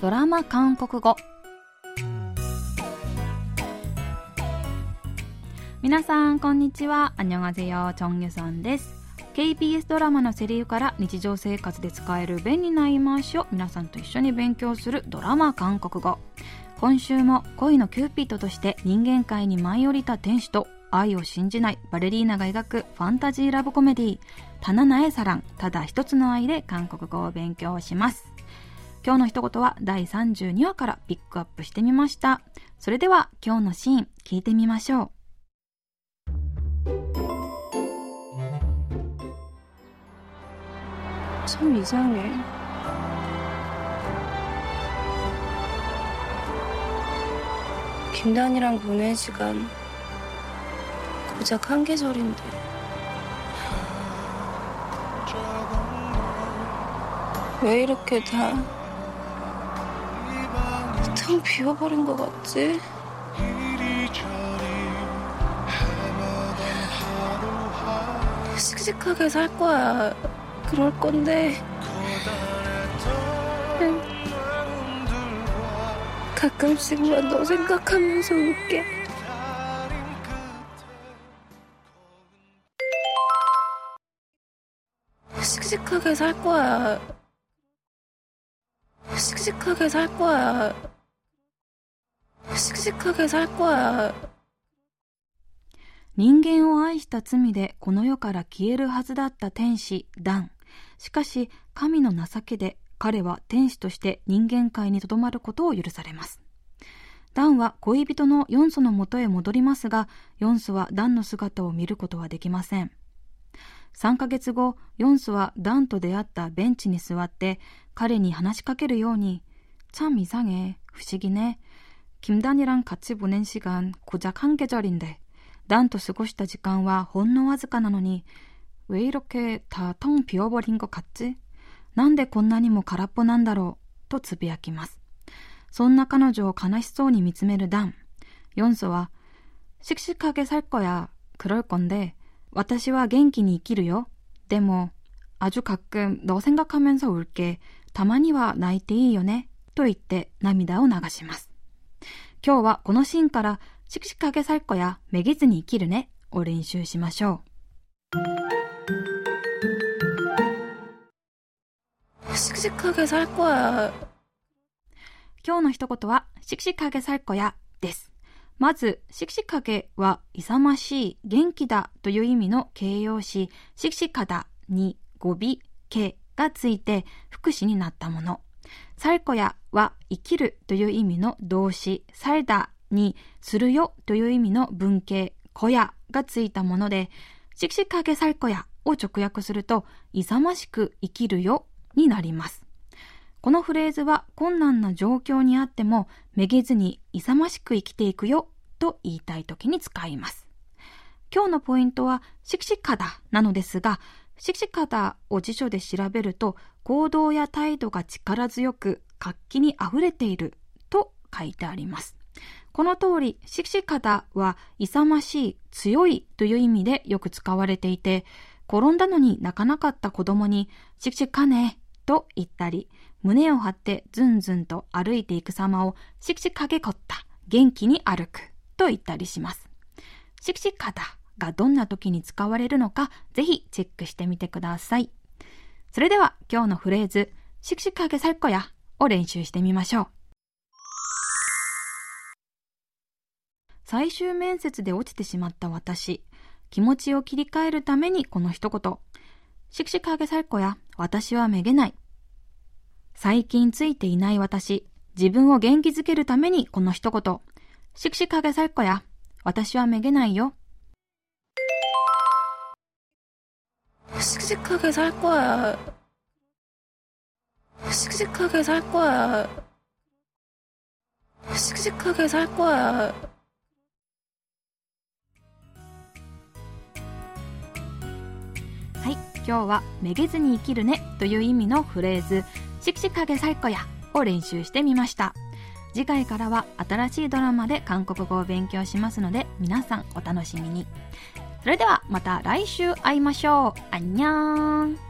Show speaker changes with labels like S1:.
S1: ドラマ韓国語。皆さんこんにちは。안녕하세요 チョンギュさんです KBS ドラマのセリフから日常生活で使える便利な言い回しを皆さんと一緒に勉強するドラマ韓国語。今週も恋のキューピッドとして人間界に舞い降りた天使と愛を信じないバレリーナが描くファンタジーラブコメディー「단 하나의 사랑 ただ一つの愛」で韓国語を勉強します。今日の一言は第32話からピックアップしてみましたそれでは今日のシーン聞いてみましょう
S2: 참 이상해. 김단이랑 보낸 시간 고작 한 계절인데 왜 이렇게 다 텅 비워버린 것 같지? 씩씩하게 살 거야. 그럴 건데. 가끔씩만 너 생각하면서 울게. 씩씩하게 살 거야. 씩씩하게 살 거야. 씩씩하게 살 거야.
S1: 人間を愛した罪でこの世から消えるはずだった天使ダンしかし神の情けで彼は天使として人間界にとどまることを許されますダンは恋人のヨンソのもとへ戻りますがヨンソはダンの姿を見ることはできません3ヶ月後ヨンソはダンと出会ったベンチに座って彼に話しかけるように참이상해不思議ね 김단이랑같이보낸시간고작한계절인데ダンと過ごした時間はほんのわずかなのに、왜이렇게다텅비워버린것같지なんでこんなにも空っぽなんだろうとつぶやきます。そんな彼女を悲しそうに見つめるダン。ヨンソは、씩씩하게살거야그럴건데私は元気に生きるよ。でも、아주가끔너생각하면서울게たまには泣いていいよね。と言って涙を流します。 今日はこのシーンから、シクシクかけさっこやめげずに生きるねを練習しましょう。
S2: シクシクかけさっこや。
S1: 今日の一言は、シクシクかけさっこやです。まず、シクシカゲは、勇ましい、元気だという意味の形容詞、シクシカだに語尾、けがついて、副詞になったもの。サルコヤは生きるという意味の動詞、サルダにするよという意味の文型、小屋がついたもので、シクシカゲサルコヤを直訳すると、勇ましく生きるよになります。このフレーズは困難な状況にあっても、めげずに勇ましく生きていくよと言いたい時に使います。今日のポイントは、シクシカだなのですが、シクシカダを辞書で調べると、行動や態度が力強く活気に溢れていると書いてあります。この通り、シクシカダは勇ましい、強いという意味でよく使われていて、転んだのに泣かなかった子供に、シクシカネと言ったり、胸を張ってずんずんと歩いていく様を、シクシカゲコッタ、元気に歩くと言ったりします。シクシカダがどんな時に使われるのか、ぜひチェックしてみてください。それでは今日のフレーズ、シクシカゲサルコヤを練習してみましょう。最終面接で落ちてしまった私。気持ちを切り替えるためにこの一言。しくしかげさる子や、私はめげない。最近ついていない私。自分を元気づけるためにこの一言。しくしかげさる子や、私はめげないよ。
S2: 씩씩하게살거야씩씩하게살거야씩씩하게살거야
S1: 今日はめげずに生きるねという意味のフレーズ、シクシカゲサイコヤを練習してみました。次回からは新しいドラマで韓国語を勉強しますので皆さんお楽しみに。 それではまた来週会いましょう。あんにゃーん。